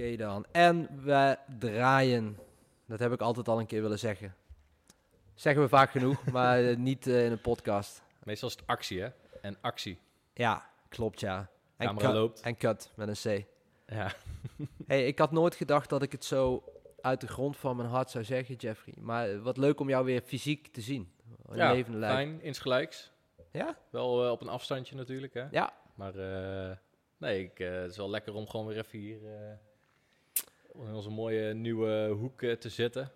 Oké dan. En we draaien. Dat heb ik altijd al een keer willen zeggen. Zeggen we vaak genoeg, maar eh, niet eh, in een podcast. Meestal is het actie, hè? En actie. Ja, klopt ja. En Camera cut- loopt. En cut met een C. Ja. Hey, ik had nooit gedacht dat ik het zo uit de grond van mijn hart zou zeggen, Jeffrey. Maar eh, wat leuk om jou weer fysiek te zien. In ja, levende lijf. fijn, insgelijks. Ja? Wel op een afstandje natuurlijk, hè? Ja. Maar nee, ik, het is wel lekker om gewoon weer even hier eh, in onze mooie nieuwe hoek eh, te zitten.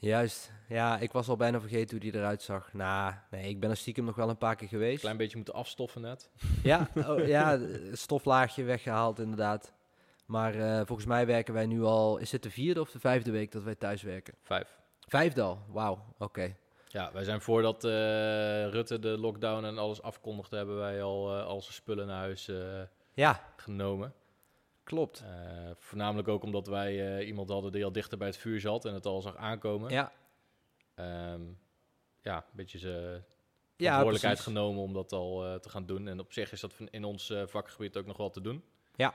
Juist. Ja, ik was al bijna vergeten hoe die eruit zag. Nou, nee, ik ben er stiekem nog wel een paar keer geweest. klein beetje moeten afstoffen net. Ja, oh, ja, stoflaagje weggehaald inderdaad. Maar eh, volgens mij werken wij nu al... Is het de vierde of de vijfde week dat wij thuis werken? Vijf. Vijfde al? Wauw, oké. Ja, wij zijn voordat eh, Rutte de lockdown en alles afkondigde, hebben wij al al zijn spullen naar huis Ja, genomen. Klopt. Eh, voornamelijk ook omdat wij eh, iemand hadden die al dichter bij het vuur zat en het al zag aankomen. Ja, Ehm, ja, een beetje ja verantwoordelijkheid precies. genomen om dat al eh, te gaan doen. En op zich is dat in ons vakgebied ook nog wel te doen. Ja.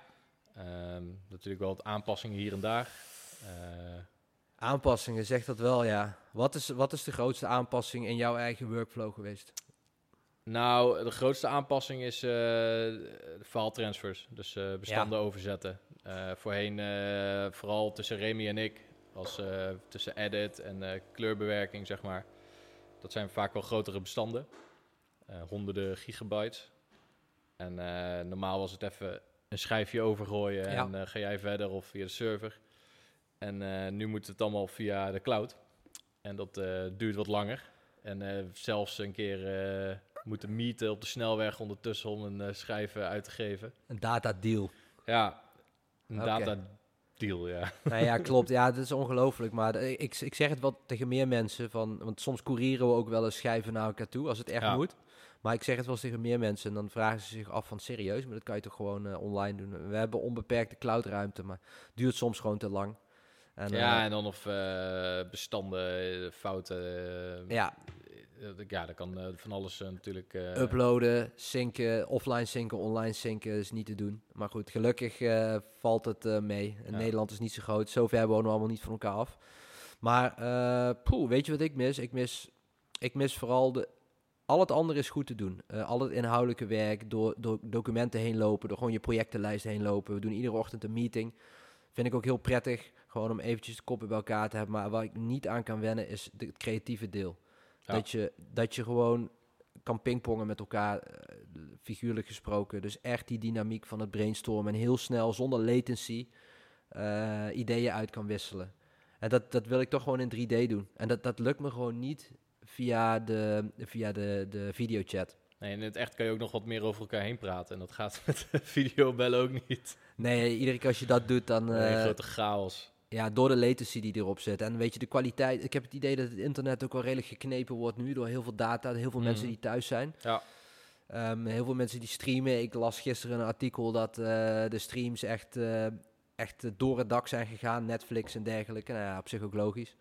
Ehm, natuurlijk wel wat aanpassingen hier en daar. Aanpassingen, zegt dat wel, ja. Wat is, wat is de grootste aanpassing in jouw eigen workflow geweest? Nou, de grootste aanpassing is eh, de file transfers. Dus eh, bestanden overzetten. Eh, voorheen, vooral tussen Remy en ik, eh, tussen edit en kleurbewerking, zeg maar. Dat zijn vaak wel grotere bestanden. Honderden gigabytes. En normaal was het even een schijfje overgooien Ja. en eh, ga jij verder of via de server. En nu moet het allemaal via de cloud. En dat duurt wat langer. En zelfs een keer moeten meeten op de snelweg ondertussen om een eh, schijf eh, uit te geven. Een data deal. Ja, een data deal, ja. nou ja, klopt. Ja, dat is ongelooflijk. Maar de- ik, ik zeg het wel tegen meer mensen. Van, want soms courieren we ook wel eens schijven naar elkaar toe, als het echt Ja. moet. Maar ik zeg het wel eens tegen meer mensen. En dan vragen ze zich af van serieus, maar dat kan je toch gewoon eh, online doen. We hebben onbeperkte cloudruimte, maar het duurt soms gewoon te lang. En, ja, eh, en dan of eh, bestanden, eh, fouten. eh, ja, eh, ja, dat kan eh, van alles eh, natuurlijk. eh, uploaden, synken, offline synken, online synken is niet te doen. Maar goed, gelukkig valt het mee. Ja. Nederland is niet zo groot. Zover wonen we allemaal niet van elkaar af. Maar eh, poeh, weet je wat ik mis? Ik mis, ik mis vooral de... Al het andere is goed te doen. Al het inhoudelijke werk, door, door documenten heen lopen, door gewoon je projectenlijst heen lopen. We doen iedere ochtend een meeting. Vind ik ook heel prettig, gewoon om eventjes de koppen bij elkaar te hebben. Maar waar ik niet aan kan wennen is het creatieve deel. Ja. Dat, je, dat je gewoon kan pingpongen met elkaar, eh, figuurlijk gesproken. Dus echt die dynamiek van het brainstormen en heel snel, zonder latency, eh, ideeën uit kan wisselen. En dat, dat wil ik toch gewoon in 3D doen. En dat, dat lukt me gewoon niet via de, via de, de videochat. Nee, in het echt kan je ook nog wat meer over elkaar heen praten. En dat gaat met videobellen ook niet. Nee, iedere keer als je dat doet, dan... een eh, grote chaos. Ja, door de latency die erop zit. En weet je, de kwaliteit. Ik heb het idee dat het internet ook wel redelijk geknepen wordt nu door heel veel data, heel veel Mhm. mensen die thuis zijn. Ja. Ehm, heel veel mensen die streamen. Ik las gisteren een artikel dat eh, de streams echt, eh, echt door het dak zijn gegaan. Netflix en dergelijke. Nou ja, op zich ook logisch.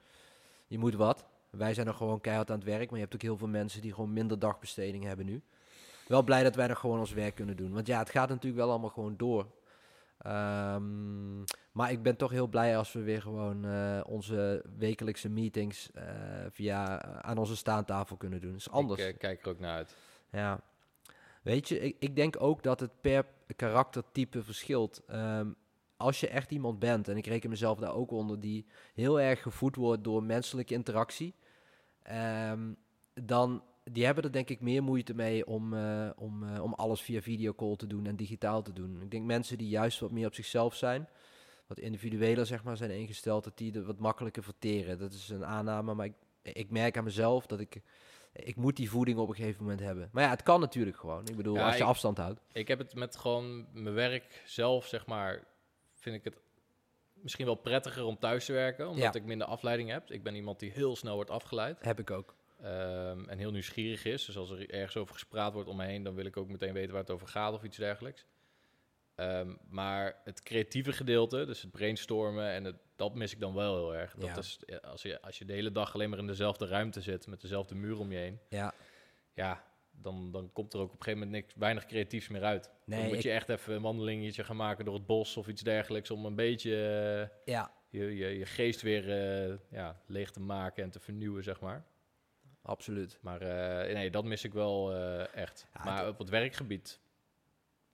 Je moet wat. Wij zijn nog gewoon keihard aan het werk. Maar je hebt ook heel veel mensen die gewoon minder dagbesteding hebben nu. Wel blij dat wij nog gewoon ons werk kunnen doen. Want ja, het gaat natuurlijk wel allemaal gewoon door. Ehm, maar ik ben toch heel blij als we weer gewoon eh, onze wekelijkse meetings eh, via aan onze staantafel kunnen doen. Is anders. Ik eh, kijk er ook naar uit. Ja. Weet je, ik, ik denk ook dat het per karaktertype verschilt. Ehm, als je echt iemand bent, en ik reken mezelf daar ook onder, die heel erg gevoed wordt door menselijke interactie, ehm, dan die hebben er denk ik meer moeite mee om, eh, om, eh, om alles via videocall te doen en digitaal te doen. Ik denk mensen die juist wat meer op zichzelf zijn, wat individueler zeg maar zijn ingesteld, dat die er wat makkelijker verteren. Dat is een aanname, maar ik, ik merk aan mezelf dat ik ik moet die voeding op een gegeven moment hebben. Maar ja, het kan natuurlijk gewoon. Ik bedoel, Ja, als je ik- afstand houdt. Ik heb het met gewoon mijn werk zelf, zeg maar, vind ik het misschien wel prettiger om thuis te werken, omdat Ja. ik minder afleiding heb. Ik ben iemand die heel snel wordt afgeleid Heb ik ook. Ehm, en heel nieuwsgierig is. Dus als er ergens over gespraat wordt om me heen, dan wil ik ook meteen weten waar het over gaat of iets dergelijks. Ehm, maar het creatieve gedeelte, dus het brainstormen, en het, dat mis ik dan wel heel erg. Dat Ja. is, ja, als, je, als je de hele dag alleen maar in dezelfde ruimte zit, met dezelfde muur om je heen, Ja, ja, dan, dan komt er ook op een gegeven moment niks, weinig creatiefs meer uit. Nee, dan moet ik- je echt even een wandelingetje gaan maken door het bos of iets dergelijks... om een beetje eh, Ja, je, je, je geest weer eh, ja, leeg te maken en te vernieuwen, zeg maar. Absoluut. Maar eh, nee, dat mis ik wel eh, echt. Ja, maar op het werkgebied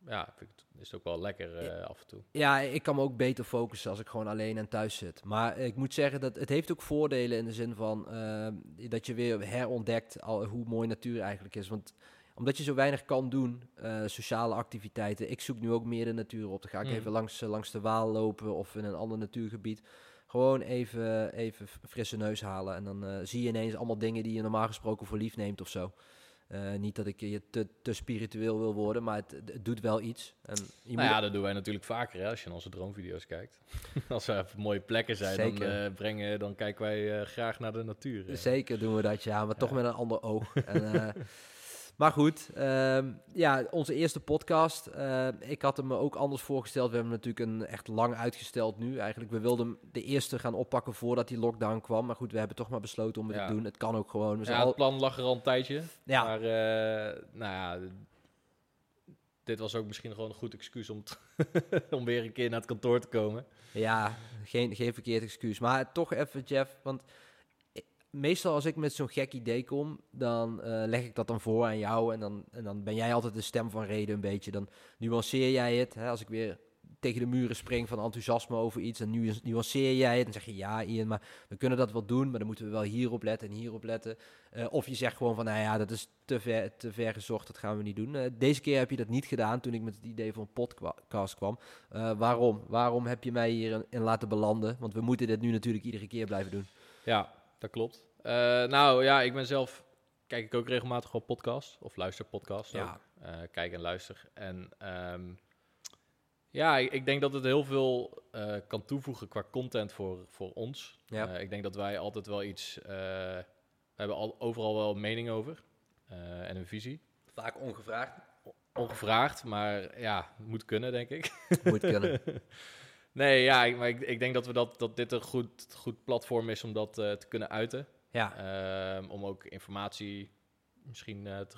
ja, is het ook wel lekker eh, af en toe. Ja, ik kan me ook beter focussen als ik gewoon alleen en thuis zit. Maar ik moet zeggen dat het heeft ook voordelen in de zin van dat je weer herontdekt al hoe mooi natuur eigenlijk is. Want omdat je zo weinig kan doen, sociale activiteiten. Ik zoek nu ook meer de natuur op. Dan ga ik Mm. even langs, langs de Waal lopen of in een ander natuurgebied. Gewoon even, even frisse neus halen. En dan eh, zie je ineens allemaal dingen die je normaal gesproken voor lief neemt of zo. Eh, niet dat ik je te, te spiritueel wil worden, maar het, het doet wel iets. En je Nou ja, dat doen wij natuurlijk vaker hè, als je naar onze droomvideo's kijkt. als er mooie plekken zijn, dan, eh, brengen, dan kijken wij graag naar de natuur. Zeker doen we dat, ja, maar toch met een ander oog. en, maar goed, ehm, ja, onze eerste podcast. eh, ik had hem ook anders voorgesteld. We hebben hem natuurlijk een echt lang uitgesteld nu. Eigenlijk, we wilden hem de eerste gaan oppakken voordat die lockdown kwam. Maar goed, we hebben toch maar besloten om het Ja. te doen. Het kan ook gewoon. We zijn Ja, al- het plan lag er al een tijdje. ja, Maar eh, nou ja, dit was ook misschien gewoon een goed excuus om, om weer een keer naar het kantoor te komen. Ja, geen, geen verkeerd excuus. Maar toch even, Jeff, want meestal als ik met zo'n gek idee kom, dan eh, leg ik dat dan voor aan jou en dan, en dan ben jij altijd de stem van reden een beetje. Dan nuanceer jij het. Hè? Als ik weer tegen de muren spring van enthousiasme over iets, dan nu nuanceer jij het en zeg je ja, Ian, maar we kunnen dat wel doen, maar dan moeten we wel hierop letten en hierop letten. Eh, of je zegt gewoon van, nou ja, dat is te ver, te ver gezocht, dat gaan we niet doen. Eh, deze keer heb je dat niet gedaan toen ik met het idee van een podcast kwam. Waarom? Waarom heb je mij hierin in laten belanden? Want we moeten dit nu natuurlijk iedere keer blijven doen. Ja, dat klopt. Eh, nou ja, ik ben zelf, kijk ik ook regelmatig op podcast of luister podcast. Ja. Eh, kijk en luister. En ehm, ja, ik, ik denk dat het heel veel eh, kan toevoegen qua content voor, voor ons. Ja. Ik denk dat wij altijd wel iets, we hebben al, overal wel een mening over en een visie. Vaak ongevraagd. Ongevraagd, maar ja, moet kunnen, denk ik. Moet kunnen. Nee, ja, ik, maar ik, ik denk dat, we dat, dat dit een goed, goed platform is om dat eh, te kunnen uiten. Ja. Ehm, om ook informatie misschien eh, te,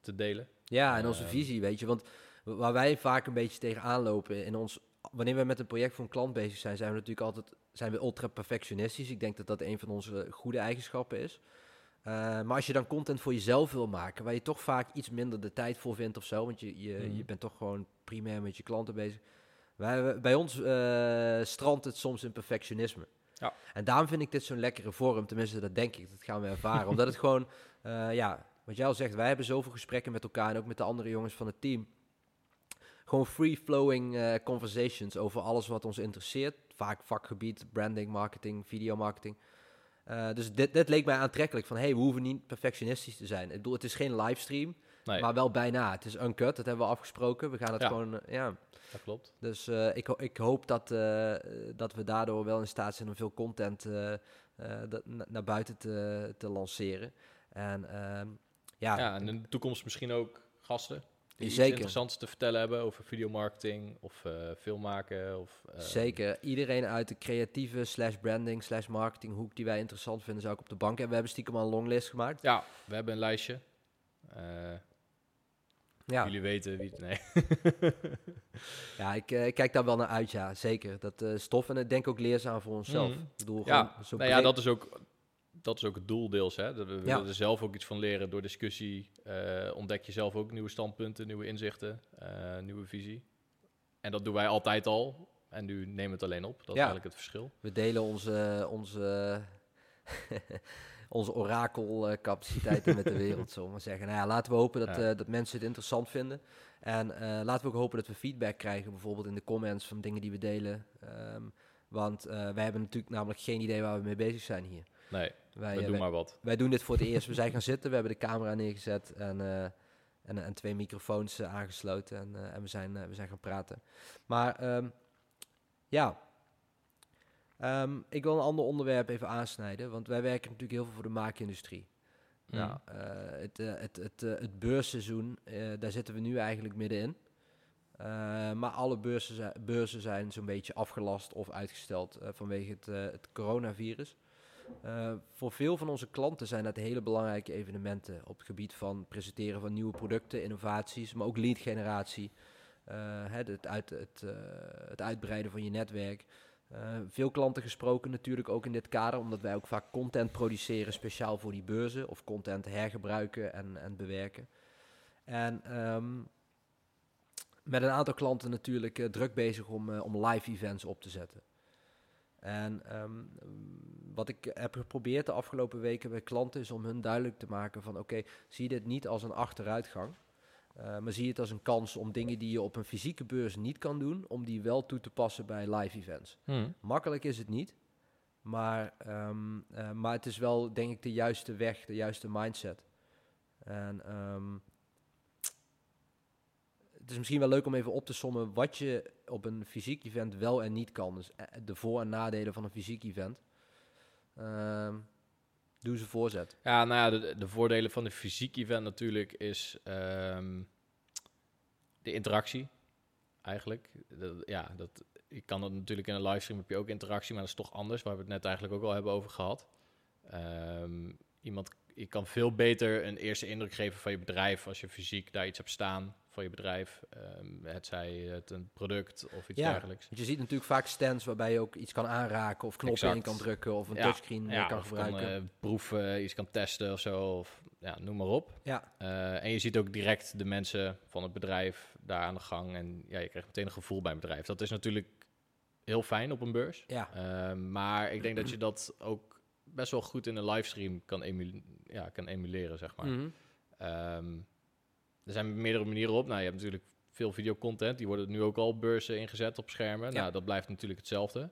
te delen. ja, en onze Ehm. visie, weet je. Want waar wij vaak een beetje tegenaan lopen in ons... Wanneer we met een project voor een klant bezig zijn, zijn we natuurlijk altijd zijn we ultra perfectionistisch. Ik denk dat dat een van onze goede eigenschappen is. Eh, maar als je dan content voor jezelf wil maken, waar je toch vaak iets minder de tijd voor vindt of zo, want je, je, Mhm. je bent toch gewoon primair met je klanten bezig. Wij, bij ons eh strandt het soms in perfectionisme. Ja. En daarom vind ik dit zo'n lekkere vorm, tenminste dat denk ik, dat gaan we ervaren. Omdat het gewoon, eh, ja, wat jij al zegt, wij hebben zoveel gesprekken met elkaar en ook met de andere jongens van het team. Gewoon free-flowing eh, conversations over alles wat ons interesseert. Vaak vakgebied, branding, marketing, videomarketing. Eh, dus dit, dit leek mij aantrekkelijk. Van, hey, we hoeven niet perfectionistisch te zijn. Ik bedoel, het is geen livestream, Nee, maar wel bijna. Het is uncut, dat hebben we afgesproken. We gaan het Ja. gewoon, eh, ja. dat klopt. Dus eh, ik, ho- ik hoop dat, eh, dat we daardoor wel in staat zijn om veel content dat, na- naar buiten te, te lanceren. En ehm, ja, Ja, en in de toekomst misschien ook gasten. Die iets Zeker. interessants te vertellen hebben over videomarketing of eh film maken. Of, Zeker. Iedereen uit de creatieve slash branding slash marketing hoek die wij interessant vinden, zou ik op de bank hebben. We hebben stiekem al een longlist gemaakt. Ja, we hebben een lijstje. Ja, Jullie weten wie het... Nee. ja ik, eh, ik kijk daar wel naar uit, ja, zeker. Dat eh stof en ik denk ook leerzaam voor onszelf. Ik bedoel, Ja, zo nou ja, dat is ook, dat is ook het doel deels. Hè? Dat we Ja. willen er zelf ook iets van leren door discussie. eh, ontdek je zelf ook nieuwe standpunten, nieuwe inzichten, nieuwe visie. En dat doen wij altijd al. En nu nemen we het alleen op. Dat is eigenlijk het verschil. We delen onze, onze, onze orakelcapaciteiten met de wereld, zullen we maar zeggen. Nou ja, laten we hopen dat, Ja. eh, dat mensen het interessant vinden. En eh, laten we ook hopen dat we feedback krijgen, bijvoorbeeld in de comments van dingen die we delen. Ehm, want eh, wij hebben natuurlijk namelijk geen idee waar we mee bezig zijn hier. Nee, Wij, we doen wij, maar wat. wij doen dit voor het eerst. We zijn gaan zitten, we hebben de camera neergezet en, en, en twee microfoons aangesloten. En, en we, zijn, we zijn gaan praten. Maar ehm, ja, Ehm, ik wil een ander onderwerp even aansnijden. Want wij werken natuurlijk heel veel voor de maakindustrie. Mm. Nou, eh, het, eh, het, het, eh, het beursseizoen, daar zitten we nu eigenlijk middenin. Maar alle beurzen, beurzen zijn zo'n beetje afgelast of uitgesteld vanwege het, het coronavirus. Voor veel van onze klanten zijn dat hele belangrijke evenementen op het gebied van presenteren van nieuwe producten, innovaties, maar ook lead generatie. Het, uit, het, het, uitbreiden van je netwerk. Veel klanten gesproken natuurlijk ook in dit kader, omdat wij ook vaak content produceren speciaal voor die beurzen of content hergebruiken en, en bewerken. En um, met een aantal klanten natuurlijk uh, druk bezig om, uh, om live events op te zetten. En um, wat ik heb geprobeerd de afgelopen weken bij klanten is om hun duidelijk te maken van oké, zie dit niet als een achteruitgang. Uh, maar zie het als een kans om dingen die je op een fysieke beurs niet kan doen, om die wel toe te passen bij live events. Hmm. Makkelijk is het niet, maar, um, uh, maar het is wel denk ik de juiste weg, de juiste mindset. En um, het is misschien wel leuk om even op te sommen wat je op een fysiek event wel en niet kan. Dus eh, de voor- en nadelen van een fysiek event. Uh, doe ze voorzet. Ja, nou ja, de, de voordelen van een fysiek event natuurlijk is um, de interactie. Eigenlijk. Ja, dat, je kan dat natuurlijk in een livestream heb je ook interactie, maar dat is toch anders, waar we het net eigenlijk ook al hebben over gehad. Um, iemand, je kan veel beter een eerste indruk geven van je bedrijf als je fysiek daar iets hebt staan van je bedrijf. Um, het zij het een product of iets ja, dergelijks. Want je ziet natuurlijk vaak stands waarbij je ook iets kan aanraken of knoppen exact. in kan drukken of een ja, touchscreen ja, kan gebruiken. Kan, uh, proeven, iets kan testen of zo. Of ja, noem maar op. Ja. Uh, en je ziet ook direct de mensen van het bedrijf daar aan de gang. En ja, je krijgt meteen een gevoel bij een bedrijf. Dat is natuurlijk heel fijn op een beurs. Ja. Uh, maar ik denk dat je dat ook best wel goed in een livestream kan, emule ja, kan emuleren, zeg maar. Mm -hmm. um, er zijn meerdere manieren op. Nou, je hebt natuurlijk veel videocontent. Die worden nu ook al beurzen ingezet op schermen. Ja. Nou, dat blijft natuurlijk hetzelfde.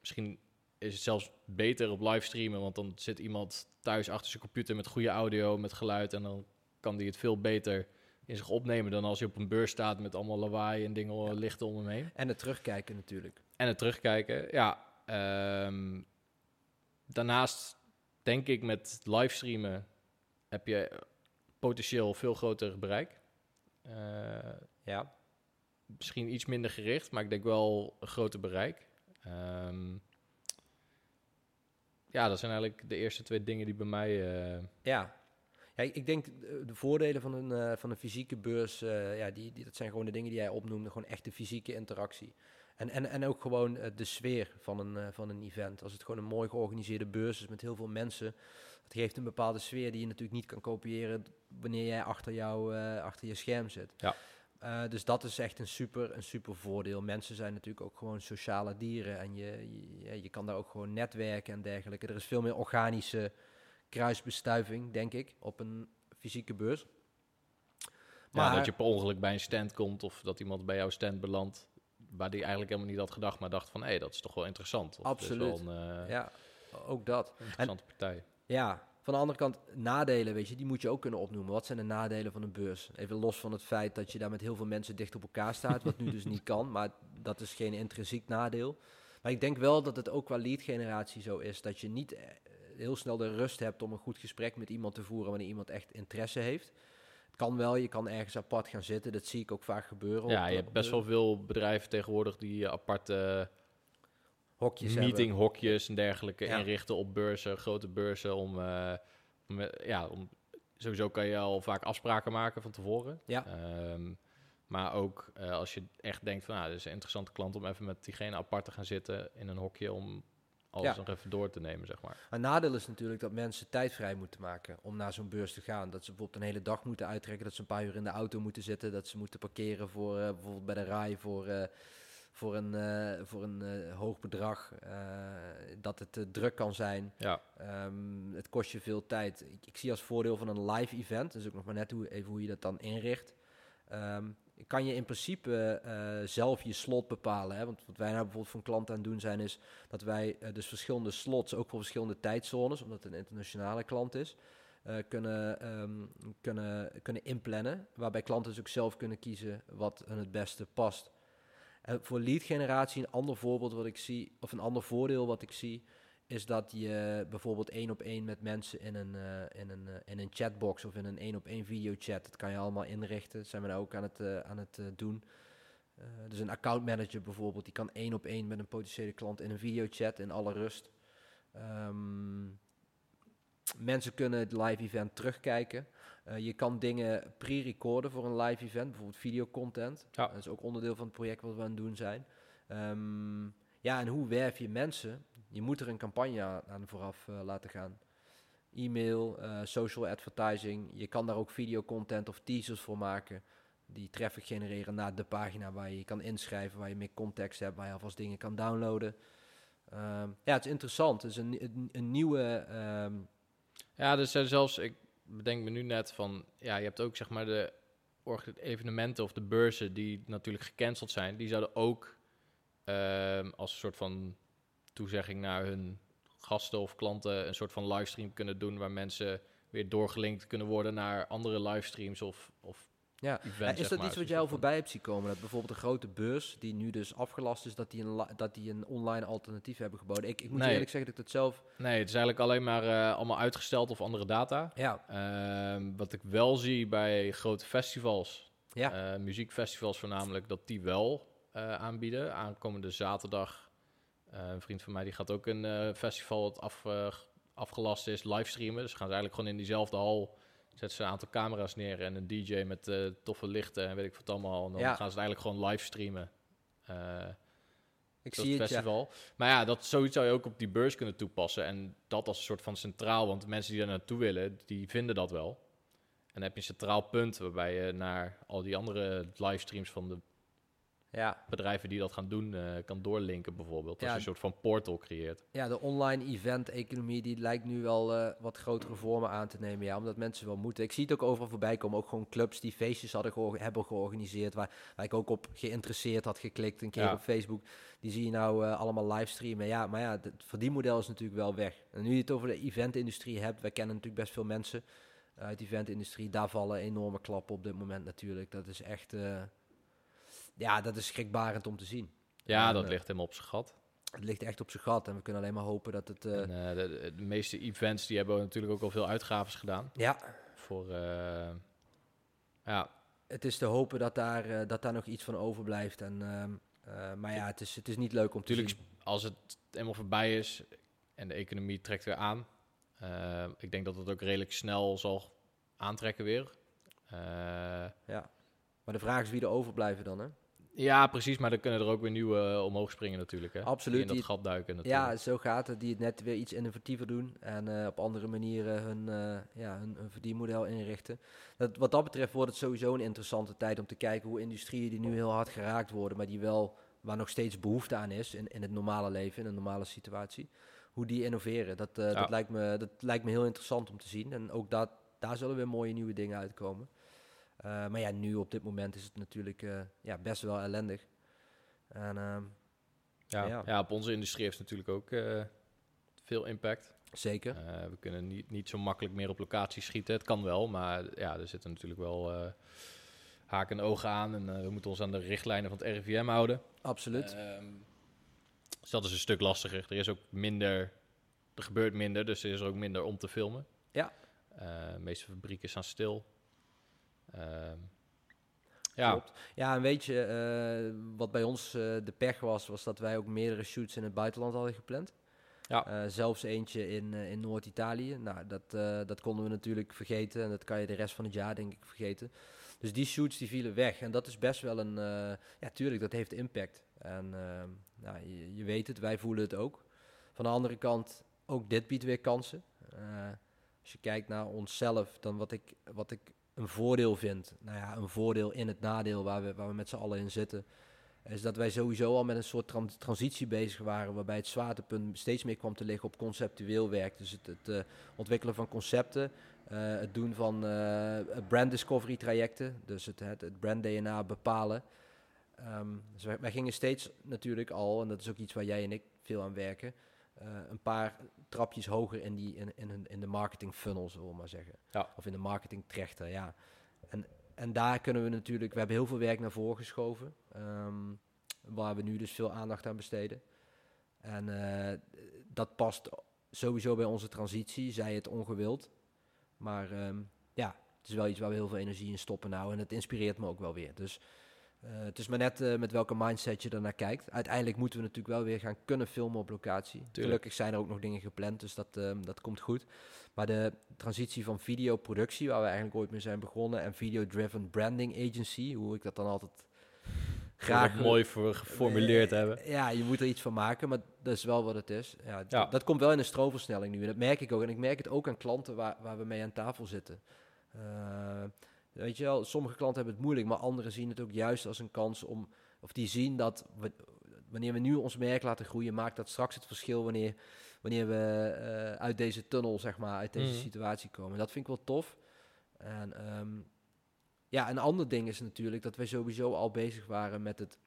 Misschien is het zelfs beter op livestreamen, want dan zit iemand thuis achter zijn computer met goede audio, met geluid en dan kan die het veel beter in zich opnemen dan als je op een beurs staat met allemaal lawaai en dingen ja. lichten om hem heen. En het terugkijken natuurlijk. En het terugkijken, ja. Um, daarnaast denk ik met livestreamen heb je potentieel veel groter bereik. Uh, ja. Misschien iets minder gericht, maar ik denk wel een groter bereik. Um, ja, dat zijn eigenlijk de eerste twee dingen die bij mij. Uh... Ja. Ja, ik denk de voordelen van een, uh, van een fysieke beurs, uh, ja, die, die, dat zijn gewoon de dingen die jij opnoemde, gewoon echt de fysieke interactie. En, en, en ook gewoon de sfeer van een, van een event. Als het gewoon een mooi georganiseerde beurs is met heel veel mensen, dat geeft een bepaalde sfeer die je natuurlijk niet kan kopiëren wanneer jij achter, jou, achter je scherm zit. Ja. Uh, dus dat is echt een super, een super voordeel. Mensen zijn natuurlijk ook gewoon sociale dieren en je, je, je kan daar ook gewoon netwerken en dergelijke. Er is veel meer organische kruisbestuiving, denk ik, op een fysieke beurs. Maar ja, dat je per ongeluk bij een stand komt of dat iemand bij jouw stand belandt waar die eigenlijk helemaal niet had gedacht, maar dacht van hé, hey, dat is toch wel interessant. Of Absoluut. Wel een, uh, ja, ook dat. Interessante en, partij. Ja, van de andere kant, nadelen, weet je, die moet je ook kunnen opnoemen. Wat zijn de nadelen van een beurs? Even los van het feit dat je daar met heel veel mensen dicht op elkaar staat, wat nu dus niet kan, maar dat is geen intrinsiek nadeel. Maar ik denk wel dat het ook qua lead generatie zo is, dat je niet eh, heel snel de rust hebt om een goed gesprek met iemand te voeren wanneer iemand echt interesse heeft. Het kan wel, je kan ergens apart gaan zitten, dat zie ik ook vaak gebeuren. Ja, je hebt best wel veel bedrijven tegenwoordig die aparte hokjes meeting hokjes en dergelijke inrichten op beurzen, grote beurzen om, uh, om, ja, om sowieso kan je al vaak afspraken maken van tevoren. Ja. Um, maar ook uh, als je echt denkt van, nou, dit is een interessante klant om even met diegene apart te gaan zitten in een hokje om alles ja. nog even door te nemen, zeg maar. Een nadeel is natuurlijk dat mensen tijd vrij moeten maken om naar zo'n beurs te gaan. Dat ze bijvoorbeeld een hele dag moeten uittrekken, dat ze een paar uur in de auto moeten zitten, dat ze moeten parkeren voor uh, bijvoorbeeld bij de RAI voor voor een, uh, voor een hoog bedrag. Dat het druk kan zijn. Ja. Um, het kost je veel tijd. Ik, ik, zie als voordeel van een live event, dus ook nog maar net hoe, even hoe je dat dan inricht. Um, kan je in principe zelf je slot bepalen. Hè? Want wat wij nou bijvoorbeeld voor een klant aan doen zijn, is dat wij dus verschillende slots, ook voor verschillende tijdzones, omdat het een internationale klant is. Uh, kunnen, um, kunnen, kunnen inplannen. Waarbij klanten dus ook zelf kunnen kiezen wat hun het beste past. En voor lead generatie, een ander voorbeeld wat ik zie, of een ander voordeel wat ik zie, is dat je bijvoorbeeld één op één met mensen in een, uh, in een, uh, in een chatbox of in een één op één videochat, dat kan je allemaal inrichten. Dat zijn we nou ook aan het, uh, aan het doen. dus een account manager bijvoorbeeld, die kan één op één met een potentiële klant in een videochat in alle rust. Ehm, mensen kunnen het live event terugkijken. Eh, je kan dingen pre-recorden voor een live event, bijvoorbeeld videocontent. Ja. Dat is ook onderdeel van het project wat we aan het doen zijn. Ehm, ja, en hoe werf je mensen? Je moet er een campagne aan- vooraf eh, laten gaan. E-mail, eh, social advertising. Je kan daar ook videocontent of teasers voor maken. Die traffic genereren naar de pagina waar je kan inschrijven, waar je meer context hebt, waar je alvast dingen kan downloaden. Ehm, ja, het is interessant. Het is een, een, nieuwe. ehm, Ja, dus eh, zelfs, ik bedenk me nu net van, ja, je hebt ook zeg maar de evenementen of de beurzen die natuurlijk gecanceld zijn, die zouden ook ehm, als een soort van toezegging naar hun gasten of klanten een soort van livestream kunnen doen waar mensen weer doorgelinkt kunnen worden naar andere livestreams of, of ja. is dat maar. iets wat jij al voorbij hebt zien komen? Dat bijvoorbeeld een grote beurs, die nu dus afgelast is, dat die een, dat die een online alternatief hebben geboden. Ik, ik moet je eerlijk zeggen dat ik dat zelf... Nee, het is eigenlijk alleen maar eh, allemaal uitgesteld of andere data. Ja, Ehm, wat ik wel zie bij grote festivals, ja. eh, muziekfestivals voornamelijk, dat die wel aanbieden. Aankomende zaterdag, eh, een vriend van mij die gaat ook een eh, festival wat af, eh, afgelast is, livestreamen. Dus gaan ze eigenlijk gewoon in diezelfde hal, zetten ze een aantal camera's neer en een DJ met eh, toffe lichten en weet ik wat allemaal. En dan Ja. gaan ze het eigenlijk gewoon livestreamen. Eh ik zie het, ja. festival. Maar ja, dat zoiets zou je ook op die beurs kunnen toepassen. En dat als een soort van centraal, want de mensen die daar naartoe willen, die vinden dat wel. En dan heb je een centraal punt waarbij je naar al die andere livestreams van de Ja. bedrijven die dat gaan doen, eh, kan doorlinken bijvoorbeeld. Als Ja. je een soort van portal creëert. ja, de online event-economie die lijkt nu wel eh, wat grotere vormen aan te nemen. Ja, omdat mensen wel moeten. Ik zie het ook overal voorbij komen. Ook gewoon clubs die feestjes hadden geor- hebben georganiseerd. Waar, waar ik ook op geïnteresseerd had geklikt een keer Ja. op Facebook. Die zie je nou eh, allemaal livestreamen. Ja, maar ja, het verdienmodel is natuurlijk wel weg. En nu je het over de eventindustrie hebt. Wij kennen natuurlijk best veel mensen uit de eventindustrie. Daar vallen enorme klappen op dit moment natuurlijk. Dat is echt... ja, dat is schrikbarend om te zien. Ja, En, dat eh, ligt helemaal op zijn gat. Het ligt echt op zijn gat. En we kunnen alleen maar hopen dat het... eh, En, eh, de, de- meeste events die hebben natuurlijk ook al veel uitgaves gedaan. ja, Voor, ja, het is te hopen dat daar, dat daar nog iets van overblijft. En, ehm, eh, maar ja, het is, het is niet leuk om te Natuurlijk, zien. als het helemaal voorbij is en de economie trekt weer aan, ik denk dat het ook redelijk snel zal aantrekken weer. Ja. Maar de vraag is wie er overblijven dan, hè? Ja, precies, maar dan kunnen er ook weer nieuwe eh, omhoog springen natuurlijk. Hè? Absoluut, Die in dat die- gat duiken natuurlijk. Ja, zo gaat het. Die het net weer iets innovatiever doen. En eh, op andere manieren hun, eh, ja, hun, hun verdienmodel inrichten. Dat, wat dat betreft wordt het sowieso een interessante tijd om te kijken hoe industrieën die nu heel hard geraakt worden, maar die wel, waar nog steeds behoefte aan is in, in het normale leven, in een normale situatie. Hoe die innoveren. Dat, Ja. dat, lijkt me, dat lijkt me heel interessant om te zien. En ook dat, daar zullen weer mooie nieuwe dingen uitkomen. Eh, maar ja, nu op dit moment is het natuurlijk eh, ja, best wel ellendig. En ehm, Ja, Ja. ja. op onze industrie heeft het natuurlijk ook eh, veel impact. zeker. We kunnen niet, niet zo makkelijk meer op locatie schieten. Het kan wel, maar ja, er zitten natuurlijk wel eh, haken en ogen aan. En we moeten ons aan de richtlijnen van het RIVM houden. Absoluut. Ehm, dus dat is een stuk lastiger. Er is ook minder, er gebeurt minder, dus er is er ook minder om te filmen. Ja. De meeste fabrieken staan stil. Ehm, ja, Klopt. Ja, en weet je, eh, wat bij ons eh, de pech was, was dat wij ook meerdere shoots in het buitenland hadden gepland. Ja. Eh, zelfs eentje in, in Noord-Italië. Nou, dat, dat konden we natuurlijk vergeten. En dat kan je de rest van het jaar, denk ik, vergeten. Dus die shoots die vielen weg. En dat is best wel een... ja, tuurlijk, dat heeft impact. En eh, nou, je, je weet het, wij voelen het ook. Van de andere kant, ook dit biedt weer kansen. Als je kijkt naar onszelf, dan wat ik, wat ik een voordeel vind. Nou ja, een voordeel in het nadeel waar we, waar we met z'n allen in zitten. Is dat wij sowieso al met een soort tran- transitie bezig waren. Waarbij het zwaartepunt steeds meer kwam te liggen op conceptueel werk. Dus het, het eh, ontwikkelen van concepten. eh, het doen van eh, brand discovery trajecten. Dus het, het, brand DNA bepalen. Wij, wij gingen steeds natuurlijk al, en dat is ook iets waar jij en ik veel aan werken. Eh, een paar trapjes hoger in, die, in, in, in de marketing funnel, zullen we maar zeggen. Ja. Of in de marketing trechter, ja. En, en daar kunnen we natuurlijk, we hebben heel veel werk naar voren geschoven. ehm, waar we nu dus veel aandacht aan besteden. En eh, dat past sowieso bij onze transitie, zij het ongewild. Maar ehm, ja, het is wel iets waar we heel veel energie in stoppen nou. En het inspireert me ook wel weer. Dus Eh, het is maar net eh, met welke mindset je er naar kijkt. Uiteindelijk moeten we natuurlijk wel weer gaan kunnen filmen op locatie. Gelukkig zijn er ook nog dingen gepland, dus dat, ehm, dat komt goed. Maar de transitie van videoproductie, waar we eigenlijk ooit mee zijn begonnen, en video-driven branding agency, hoe ik dat dan altijd graag mooi voor geformuleerd hebben. Ja, je moet er iets van maken, maar dat is wel wat het is. Ja, Dat komt wel in een stroomversnelling nu. En dat merk ik ook. En ik merk het ook aan klanten waar, waar we mee aan tafel zitten. Weet je wel, sommige klanten hebben het moeilijk, maar anderen zien het ook juist als een kans om, of die zien dat we, wanneer we nu ons merk laten groeien, maakt dat straks het verschil wanneer, wanneer we uh, uit deze tunnel, zeg maar, uit deze mhm. situatie komen. Dat vind ik wel tof. En um, ja, een ander ding is natuurlijk dat wij sowieso al bezig waren met het,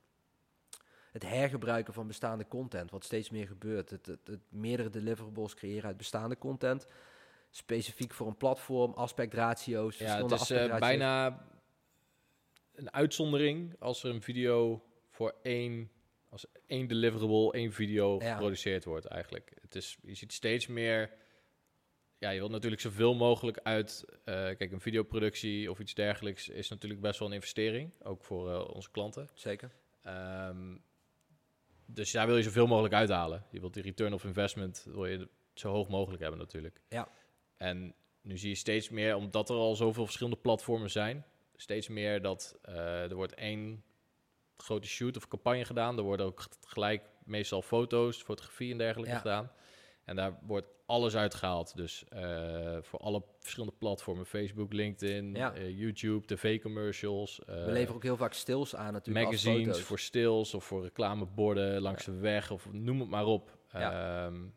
het hergebruiken van bestaande content, wat steeds meer gebeurt. Het, het, het meerdere deliverables creëren uit bestaande content, specifiek voor een platform, aspectratio's. Ja, het is uh, bijna een uitzondering als er een video voor één, als één deliverable, één video geproduceerd wordt eigenlijk. Het is, je ziet steeds meer ja, je wilt natuurlijk zoveel mogelijk uit. Uh, kijk, een videoproductie of iets dergelijks is natuurlijk best wel een investering, ook voor uh, onze klanten. Zeker. Um, dus daar wil je zoveel mogelijk uithalen. Je wilt die return of investment wil je zo hoog mogelijk hebben natuurlijk. Ja. En nu zie je steeds meer, omdat er al zoveel verschillende platformen zijn, steeds meer dat uh, er wordt één grote shoot of campagne gedaan. Er worden ook gelijk meestal foto's, fotografie en dergelijke gedaan. En daar wordt alles uitgehaald. Dus uh, voor alle verschillende platformen: Facebook, LinkedIn, ja. uh, YouTube, tv-commercials. Uh, We leveren ook heel vaak stils aan, natuurlijk. Magazines voor stils of voor reclameborden langs de weg of noem het maar op. Ja, um,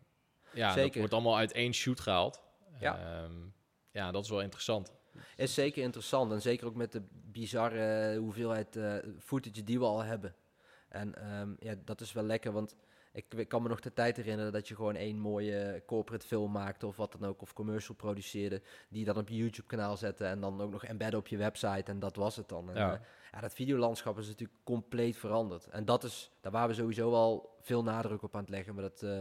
ja Zeker. dat wordt allemaal uit één shoot gehaald. Ja. Um, ja, dat is wel interessant. Is zeker interessant en zeker ook met de bizarre hoeveelheid footage die we al hebben. En um, ja, dat is wel lekker, want ik, kan me nog de tijd herinneren dat je gewoon één mooie corporate film maakte of wat dan ook, of commercial produceerde, die dan op je YouTube kanaal zette en dan ook nog embedden op je website en dat was het dan. En, ja. Uh, ja, dat videolandschap is natuurlijk compleet veranderd. En dat is, daar waren we sowieso al veel nadruk op aan het leggen, maar dat, uh,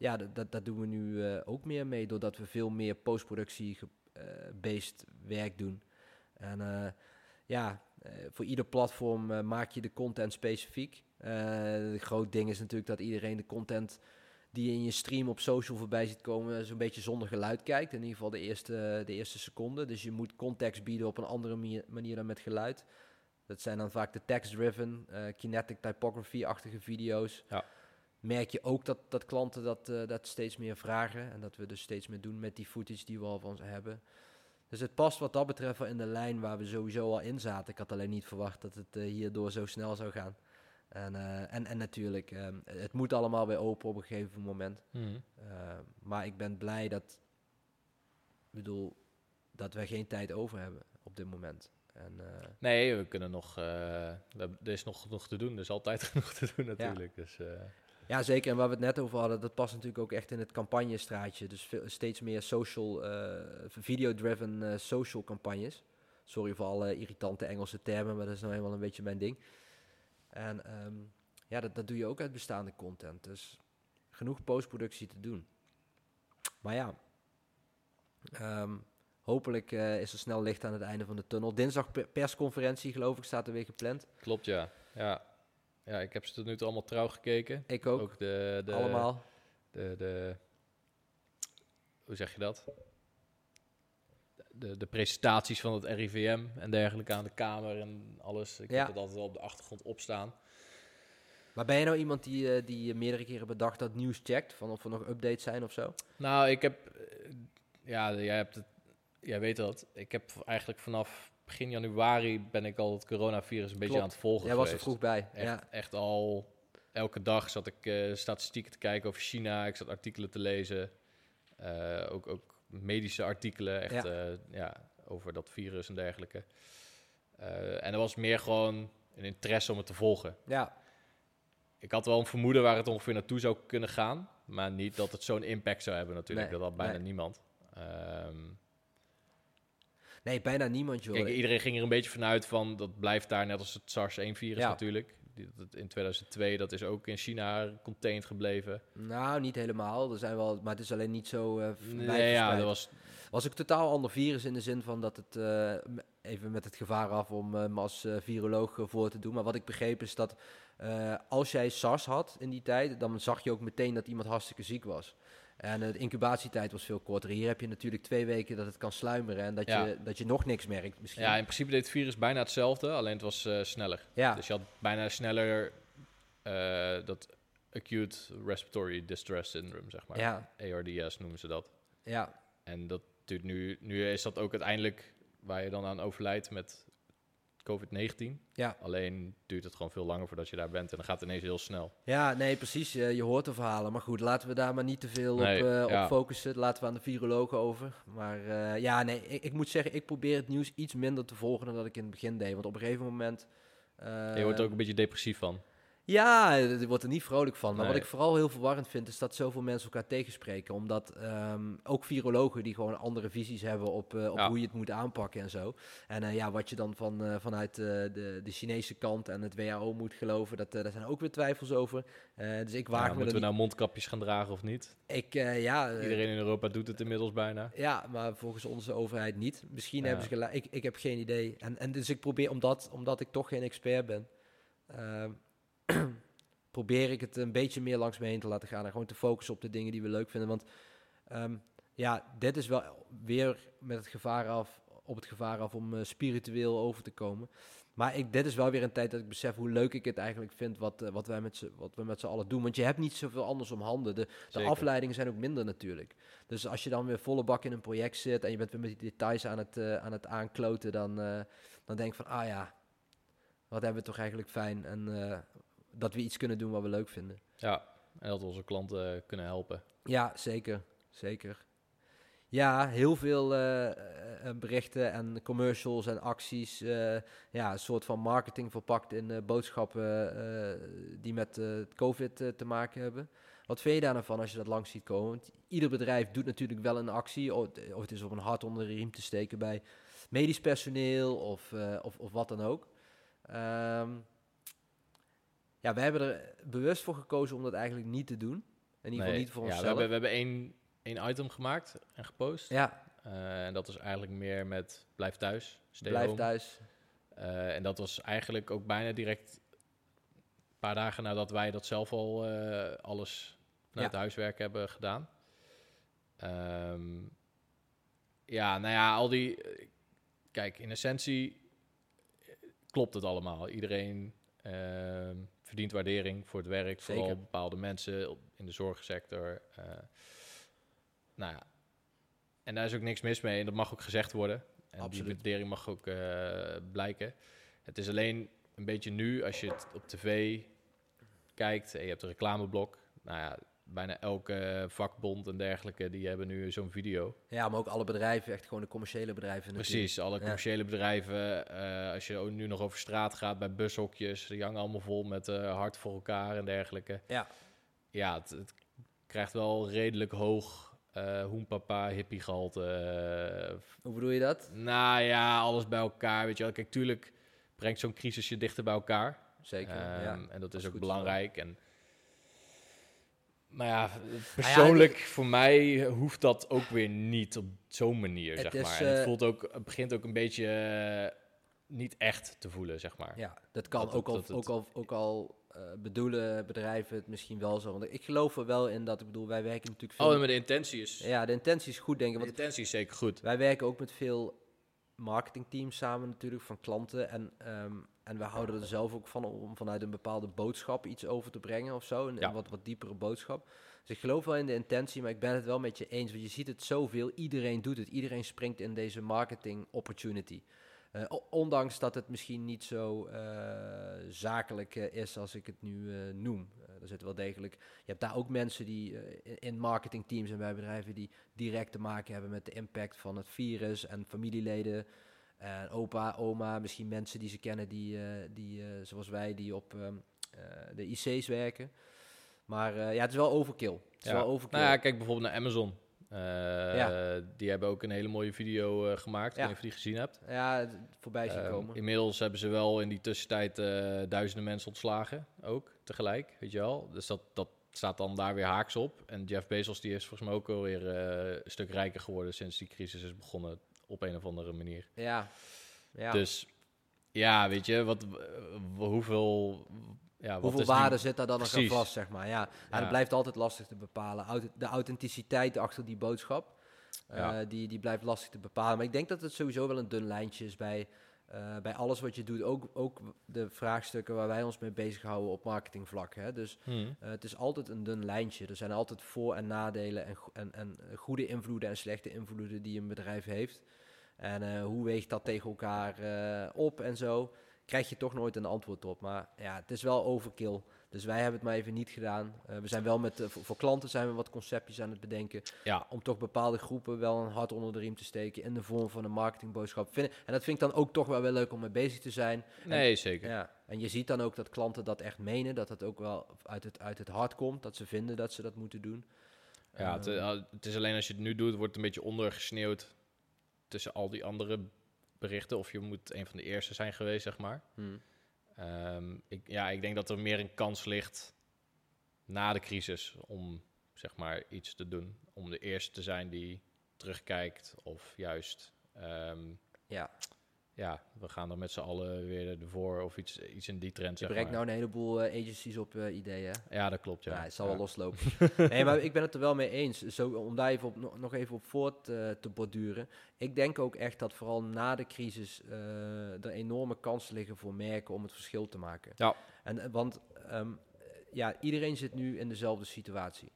ja, dat, dat, doen we nu uh, ook meer mee, doordat we veel meer postproductie-based werk doen. En ja, voor ieder platform maak je de content specifiek. Het groot ding is natuurlijk dat iedereen de content die je in je stream op social voorbij ziet komen, zo'n beetje zonder geluid kijkt. In ieder geval de eerste, de eerste seconde. Dus je moet context bieden op een andere manier dan met geluid. Dat zijn dan vaak de text-driven, uh, kinetic typography-achtige video's. Ja. Merk je ook dat, dat klanten dat, uh, dat steeds meer vragen. En dat we dus steeds meer doen met die footage die we al van ze hebben. Dus het past wat dat betreft wel in de lijn waar we sowieso al in zaten. Ik had alleen niet verwacht dat het hierdoor zo snel zou gaan. En, uh, en, en natuurlijk, um, het moet allemaal weer open op een gegeven moment. Mm. Uh, maar ik ben blij dat, bedoel, dat we geen tijd over hebben op dit moment. En, uh, nee, we kunnen nog, er is nog genoeg te doen. Er is altijd genoeg te doen natuurlijk. Ja. Dus, ja, zeker. En waar we het net over hadden, dat past natuurlijk ook echt in het campagnestraatje. Dus steeds meer social, video-driven social campagnes. Sorry voor alle irritante Engelse termen, maar dat is nou eenmaal een beetje mijn ding. En um, ja, dat, dat doe je ook uit bestaande content. Dus genoeg postproductie te doen. Maar ja, um, hopelijk uh, is er snel licht aan het einde van de tunnel. Dinsdag persconferentie, geloof ik, staat er weer gepland. Klopt, ja. Ja, ja ik heb ze tot nu toe allemaal trouw gekeken. Ik ook. ook de, de, allemaal. De, de, hoe zeg je dat? de, de presentaties van het RIVM en dergelijke aan de Kamer en alles. Ik heb het altijd wel op de achtergrond opstaan. Maar ben je nou iemand die, uh, die meerdere keren bedacht dat nieuws checkt? Van of er nog updates zijn of zo? Nou, ik heb... Uh, ja, jij, hebt het, jij weet dat. Ik heb eigenlijk vanaf begin januari ben ik al het coronavirus een beetje aan het volgen Jij was er vroeg bij. Echt, ja. echt al... Elke dag zat ik uh, statistieken te kijken over China. Ik zat artikelen te lezen. ook, ook medische artikelen, echt ja. Uh, ja over dat virus en dergelijke. En er was meer gewoon een interesse om het te volgen. Ja. Ik had wel een vermoeden waar het ongeveer naartoe zou kunnen gaan, maar niet dat het zo'n impact zou hebben natuurlijk. Nee, dat had bijna nee. niemand. Um, nee, bijna niemand, joh. Kijk, iedereen ging er een beetje vanuit van dat blijft daar net als het SARS-1-virus ja. natuurlijk in 2002, dat is ook in China contained gebleven. Nou, niet helemaal. Er zijn wel, maar het is alleen niet zo uh, nee, ja, dat was... was ook totaal ander virus in de zin van dat het uh, even met het gevaar af om uh, me als viroloog voor te doen. Maar wat ik begreep is dat als jij SARS had in die tijd, dan zag je ook meteen dat iemand hartstikke ziek was. En de incubatietijd was veel korter. Hier heb je natuurlijk twee weken dat het kan sluimeren en dat, je, dat je nog niks merkt misschien. Ja, in principe deed het virus bijna hetzelfde, alleen het was sneller. Ja. Dus je had bijna sneller dat acute respiratory distress syndrome, zeg maar. Ja. ARDS noemen ze dat. Ja. En dat duurt nu, nu is dat ook uiteindelijk waar je dan aan overlijdt met COVID-19. Ja. Alleen duurt het gewoon veel langer voordat je daar bent en dan gaat het ineens heel snel. Ja, nee, precies. Je, je hoort de verhalen. Maar goed, laten we daar maar niet te veel op, uh, op focussen. Laten we aan de virologen over. Maar uh, ja, nee, ik, ik, moet zeggen, ik probeer het nieuws iets minder te volgen dan dat ik in het begin deed. Want op een gegeven moment... Je wordt er ook een beetje depressief van. Ja, je wordt er niet vrolijk van. Maar wat ik vooral heel verwarrend vind, is dat zoveel mensen elkaar tegenspreken. Omdat um, ook virologen die gewoon andere visies hebben op, uh, op hoe je het moet aanpakken en zo. En uh, ja, wat je dan van, uh, vanuit de, de Chinese kant en het WHO moet geloven, dat, daar zijn ook weer twijfels over. dus ik waag ja, Moeten we nou mondkapjes gaan dragen of niet? Ik, ja... Iedereen in Europa doet het inmiddels bijna. Ja, maar volgens onze overheid niet. Misschien hebben ze gelijk. Ik, ik heb geen idee. En, en dus ik probeer, omdat, omdat ik toch geen expert ben... Ehm, probeer ik het een beetje meer langs me heen te laten gaan. En gewoon te focussen op de dingen die we leuk vinden. Want ehm, ja, dit is wel weer met het gevaar af, op het gevaar af om uh, spiritueel over te komen. Maar ik, dit is wel weer een tijd dat ik besef hoe leuk ik het eigenlijk vind wat, uh, wat, wij met wat we met z'n allen doen. Want je hebt niet zoveel anders om handen. De, de afleidingen zijn ook minder natuurlijk. Dus als je dan weer volle bak in een project zit en je bent weer met die details aan het, uh, aan het aankloten, dan, dan denk ik van, ah ja, wat hebben we toch eigenlijk fijn. En dat we iets kunnen doen wat we leuk vinden. Ja, en dat we onze klanten kunnen helpen. Ja, zeker. Zeker. Ja, heel veel uh, berichten en commercials en acties. ja, een soort van marketing verpakt in boodschappen die met COVID te maken hebben. Wat vind je daar nou van als je dat langs ziet komen? Want ieder bedrijf doet natuurlijk wel een actie. Of, of het is op een hart onder de riem te steken bij medisch personeel of, of, of wat dan ook. Um, ja, we hebben er bewust voor gekozen om dat eigenlijk niet te doen. In ieder geval niet voor ja, onszelf. We hebben, we hebben één, één item gemaakt en gepost. Ja. Uh, en dat was eigenlijk meer met blijf thuis. Blijf thuis. Uh, en dat was eigenlijk ook bijna direct een paar dagen nadat wij dat zelf al uh, alles naar ja. huiswerk hebben gedaan. Um, ja, nou ja, al die... Kijk, in essentie klopt het allemaal. Iedereen uh, verdient waardering voor het werk. Zeker. Vooral bepaalde mensen in de zorgsector. Uh, nou ja, en daar is ook niks mis mee. En dat mag ook gezegd worden. En Absoluut. die waardering mag ook uh, blijken. Het is alleen een beetje nu, als je het op tv kijkt en je hebt een reclameblok. Nou ja, bijna elke vakbond en dergelijke, die hebben nu zo'n video. Ja, maar ook alle bedrijven, echt gewoon de commerciële bedrijven. Precies, alle commerciële bedrijven. Uh, als je ook nu nog over straat gaat bij bushokjes, die hangen allemaal vol met uh, hart voor elkaar en dergelijke. Ja, ja het, het krijgt wel redelijk hoog uh, hoenpapa hippie gehalte. Hoe bedoel je dat? Nou ja, alles bij elkaar, weet je wel. Kijk, tuurlijk brengt zo'n crisis je dichter bij elkaar. Zeker, ja. Ehm, en dat is ook belangrijk. En maar ja, nou persoonlijk voor mij hoeft dat ook weer niet op zo'n manier, zeg maar. En het, eh, voelt ook, het begint ook een beetje eh, niet echt te voelen, zeg maar. Ja, dat kan ook, al, ook al, ook al uh, bedoelen bedrijven het misschien wel zo. Want ik geloof er wel in dat, ik bedoel, wij werken natuurlijk veel... Oh, maar de intentie is... Ja, de intentie is goed, denk ik. De intentie is zeker goed. Wij werken ook met veel marketingteams samen natuurlijk, van klanten. En um, en we houden er zelf ook van om vanuit een bepaalde boodschap iets over te brengen of zo. Een, wat, wat diepere boodschap. Dus ik geloof wel in de intentie, maar ik ben het wel met je eens. Want je ziet het zoveel. Iedereen doet het. Iedereen springt in deze marketing opportunity. Uh, ondanks dat het misschien niet zo uh, zakelijk uh, is als ik het nu noem. Er zit wel degelijk. Je hebt daar ook mensen die in marketingteams en bij bedrijven die direct te maken hebben met de impact van het virus en familieleden. En opa, oma, misschien mensen die ze kennen, die, uh, die uh, zoals wij, die op uh, de IC's werken. Maar ja, het is wel overkill. Het is ja. wel overkill. Nou ja, kijk bijvoorbeeld naar Amazon. Ja. Die hebben ook een hele mooie video gemaakt. Ja. Ik weet niet of je die gezien hebt. Ja, voorbij zien ehm, komen. Inmiddels hebben ze wel in die tussentijd duizenden mensen ontslagen. Ook tegelijk, weet je wel. Dus dat, dat staat dan daar weer haaks op. En Jeff Bezos die is volgens mij ook alweer een stuk rijker geworden sinds die crisis is begonnen op een of andere manier. Ja. Ja. Dus ja, weet je, wat, hoeveel, ja, Hoeveel die- waarde zit daar dan nog aan vast, zeg maar. Ja, dat blijft altijd lastig te bepalen. De authenticiteit achter die boodschap, eh, die, die blijft lastig te bepalen. Maar ik denk dat het sowieso wel een dun lijntje is bij, eh, bij alles wat je doet. Ook, ook de vraagstukken waar wij ons mee bezighouden op marketingvlak. Hè? Dus Hmm. eh, het is altijd een dun lijntje. Er zijn altijd voor- en nadelen en, en, en goede invloeden en slechte invloeden die een bedrijf heeft. En hoe weegt dat tegen elkaar op en zo, krijg je toch nooit een antwoord op. Maar ja, het is wel overkill. Dus wij hebben het maar even niet gedaan. Eh, we zijn wel met, eh, voor, voor klanten zijn we wat conceptjes aan het bedenken. Ja, Om toch bepaalde groepen wel een hart onder de riem te steken in de vorm van een marketingboodschap. Vind, en dat vind ik dan ook toch wel weer leuk om mee bezig te zijn. nee, zeker. Ja, en je ziet dan ook dat klanten dat echt menen, dat het ook wel uit het, uit het hart komt, dat ze vinden dat ze dat moeten doen. Ja, het, Ehm, eh, het is alleen als je het nu doet, wordt het een beetje ondergesneeuwd tussen al die andere berichten. Of je moet een van de eerste zijn geweest, zeg maar. hmm. Ehm, ik, ja, ik denk dat er meer een kans ligt na de crisis om zeg maar iets te doen. Om de eerste te zijn die terugkijkt of juist, ehm, Ja, ja, we gaan er met z'n allen weer ervoor of iets, iets in die trend, je brengt maar. nou een heleboel eh, agencies op eh, ideeën. Ja, dat klopt, Ja, ja. het zal Ja. wel loslopen. nee, maar ik ben het er wel mee eens. Zo, om daar even op, nog- even op voort eh, te borduren. Ik denk ook echt dat vooral na de crisis er enorme kansen liggen voor merken om het verschil te maken. Ja. En, want ehm, ja, iedereen zit nu in dezelfde situatie.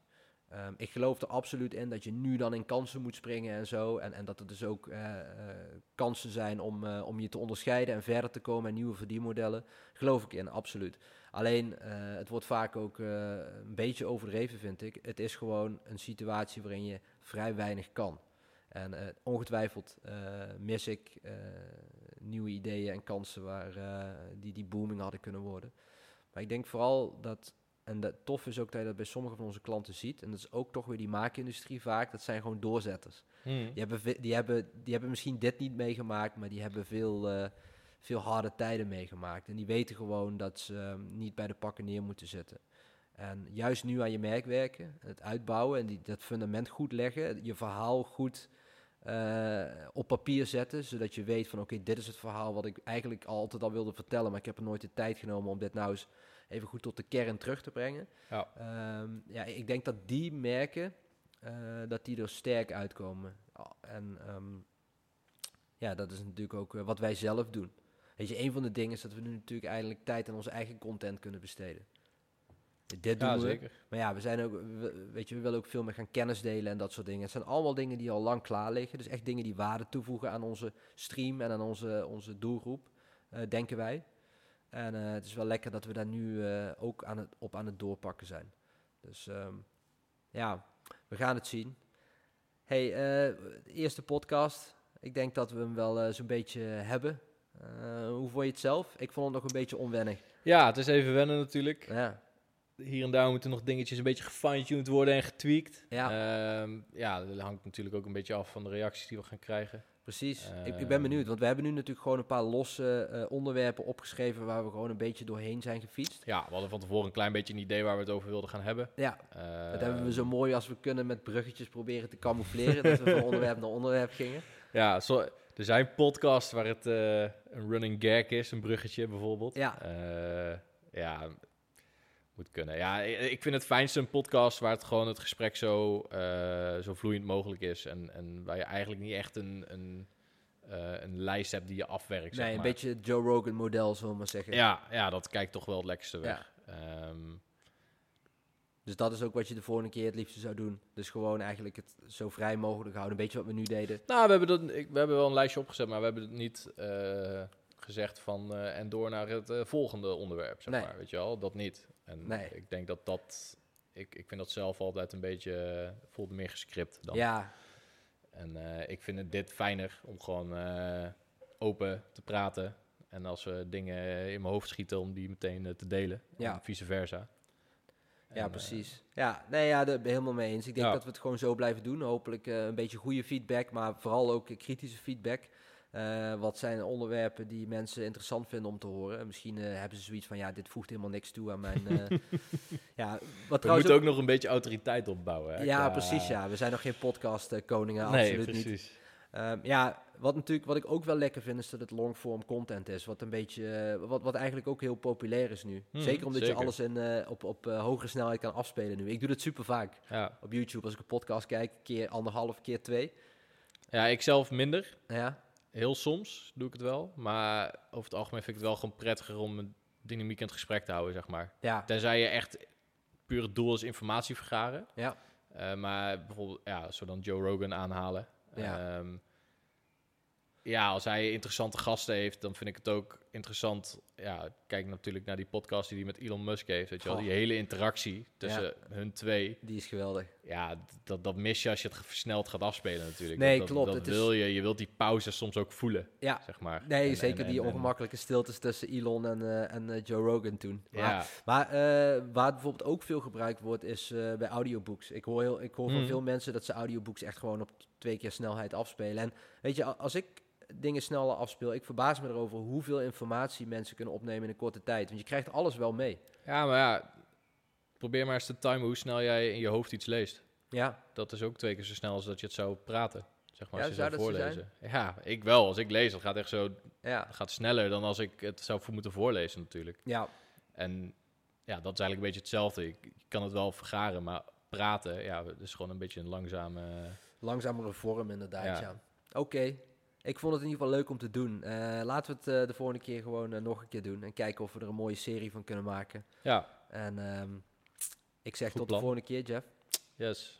Ehm, ik geloof er absoluut in dat je nu dan in kansen moet springen en zo. En, en dat er dus ook eh, eh, kansen zijn om, eh, om je te onderscheiden en verder te komen en nieuwe verdienmodellen. Geloof ik in, absoluut. Alleen, het wordt vaak ook een beetje overdreven, vind ik. Het is gewoon een situatie waarin je vrij weinig kan. En ongetwijfeld mis ik nieuwe ideeën en kansen waar, die, die booming hadden kunnen worden. Maar ik denk vooral dat, en dat tof is ook dat je dat bij sommige van onze klanten ziet, en dat is ook toch weer die maakindustrie vaak, dat zijn gewoon doorzetters. Hmm. Die hebben, die, hebben, die hebben misschien dit niet meegemaakt, maar die hebben veel, eh, veel harde tijden meegemaakt. En die weten gewoon dat ze ehm, niet bij de pakken neer moeten zitten. En juist nu aan je merk werken, het uitbouwen en die, dat fundament goed leggen, je verhaal goed eh, op papier zetten, zodat je weet van oké, dit is het verhaal wat ik eigenlijk al altijd al wilde vertellen, maar ik heb er nooit de tijd genomen om dit nou eens even goed tot de kern terug te brengen. Ja. Ehm, ja, ik denk dat die merken, eh, dat die er sterk uitkomen. En ehm, ja, dat is natuurlijk ook eh, wat wij zelf doen. Weet je, een van de dingen is dat we nu natuurlijk eindelijk tijd aan onze eigen content kunnen besteden. Dit doen Ja, we. zeker. Maar ja, we zijn ook, we- weet je, we willen ook veel meer gaan kennis delen en dat soort dingen. Het zijn allemaal dingen die al lang klaar liggen. Dus echt dingen die waarde toevoegen aan onze stream en aan onze, onze doelgroep, eh, denken wij. En eh, het is wel lekker dat we daar nu eh, ook aan het, op aan het doorpakken zijn. Dus ehm, ja, we gaan het zien. Hey, eh, de eerste podcast. Ik denk dat we hem wel zo'n beetje hebben. Hoe vond je het zelf? Ik vond het nog een beetje onwennig. Ja, het is even wennen natuurlijk. Ja, Hier en daar moeten nog dingetjes een beetje gefine-tuned worden en getweakt. Ja. Ehm, ja, dat hangt natuurlijk ook een beetje af van de reacties die we gaan krijgen. Precies. ik, ik ben Ehm. benieuwd, want we hebben nu natuurlijk gewoon een paar losse eh, onderwerpen opgeschreven waar we gewoon een beetje doorheen zijn gefietst. Ja, we hadden van tevoren een klein beetje een idee waar we het over wilden gaan hebben. Ja, Ehm, dat hebben we zo mooi als we kunnen met bruggetjes proberen te camoufleren. dat we van onderwerp naar onderwerp gingen. Ja, zo, er zijn podcasts waar het eh, een running gag is, een bruggetje bijvoorbeeld. Ja. Eh, ja, moet kunnen. Ja, ik vind het fijnste een podcast waar het gewoon het gesprek zo, eh, zo vloeiend mogelijk is. En, en waar je eigenlijk niet echt een, een, eh, een lijst hebt die je afwerkt. zeg nee, een maar. beetje het Joe Rogan model, zullen we maar zeggen. Ja, ja, dat kijkt toch wel het lekkerste weg. Ehm, Dus dat is ook wat je de volgende keer het liefste zou doen. Dus gewoon eigenlijk het zo vrij mogelijk houden. Een beetje wat we nu deden. nou, we hebben, dat, ik, we hebben wel een lijstje opgezet, maar we hebben het niet eh, gezegd van en door naar het volgende onderwerp, zeg Nee. maar. Weet je wel, dat niet. En Nee. ik denk dat dat, ik, ik vind dat zelf altijd een beetje, eh, voelt meer gescript dan. Ja, En eh, ik vind het dit fijner om gewoon eh, open te praten. En als we dingen in mijn hoofd schieten, om die meteen te delen. Ja. En vice versa. ja En, precies. Ja, nee, ja, daar ben ik helemaal mee eens. Ik denk Ja. dat we het gewoon zo blijven doen. Hopelijk een beetje goede feedback, maar vooral ook kritische feedback. Eh, wat zijn onderwerpen die mensen interessant vinden om te horen? En Misschien eh, hebben ze zoiets van, ja, dit voegt helemaal niks toe aan mijn... eh, ja, wat we moeten ook nog een beetje autoriteit opbouwen. Hè, Ja, qua- precies, ja. We zijn nog geen podcast eh, koningen, Nee, absoluut niet. precies. Ehm, ja, wat, natuurlijk, wat ik ook wel lekker vind, is dat het longform content is. Wat een beetje, wat, wat eigenlijk ook heel populair is nu. Hmm, zeker omdat zeker. je alles in, op, op eh, hogere snelheid kan afspelen nu. Ik doe dat super vaak Ja. op YouTube. Als ik een podcast kijk, keer anderhalf, keer twee. ja, ik zelf minder. Ja, Heel soms doe ik het wel. Maar over het algemeen vind ik het wel gewoon prettiger om een dynamiek in het gesprek te houden, zeg maar. ja, Tenzij je echt puur het doel is informatie vergaren. ja. Eh, maar bijvoorbeeld, ja, zo dan Joe Rogan aanhalen. Ja. Ehm, ja, als hij interessante gasten heeft, dan vind ik het ook interessant. Ja, kijk natuurlijk naar die podcast die hij met Elon Musk heeft. Weet je wel, die hele interactie tussen hun twee. Die is geweldig. Ja, dat, dat mis je als je het versneld gaat afspelen natuurlijk. Nee, dat, klopt, Dat is- wil je. Je wilt die pauze soms ook voelen, Ja, zeg maar. nee, En- zeker en- die en- ongemakkelijke stiltes tussen Elon en, eh, en eh, Joe Rogan toen. Maar, Ja, maar eh, waar bijvoorbeeld ook veel gebruikt wordt, is bij audiobooks. Ik hoor, heel, ik hoor van Hmm. veel mensen dat ze audiobooks echt gewoon op twee keer snelheid afspelen. En weet je, als ik dingen sneller afspeel, ik verbaas me erover hoeveel informatie mensen kunnen opnemen in een korte tijd. Want je krijgt alles wel mee. ja, maar ja, probeer maar eens te timen hoe snel jij in je hoofd iets leest. Ja, Dat is ook twee keer zo snel als dat je het zou praten. Zeg maar, Ja, als je zou voorlezen. Ja, ik wel. Als ik lees, dat gaat echt zo ja, gaat sneller dan als ik het zou moeten voorlezen natuurlijk. ja. En ja, dat is eigenlijk een beetje hetzelfde. Ik, kan het wel vergaren, maar praten, ja, is gewoon een beetje een langzame... Langzamere vorm inderdaad, ja. Ja. Oké. Ik vond het in ieder geval leuk om te doen. Eh, laten we het eh, de volgende keer gewoon eh, nog een keer doen. En kijken of we er een mooie serie van kunnen maken. Ja, En ehm, ik zeg Goed tot plan. de volgende keer, Jeff. yes.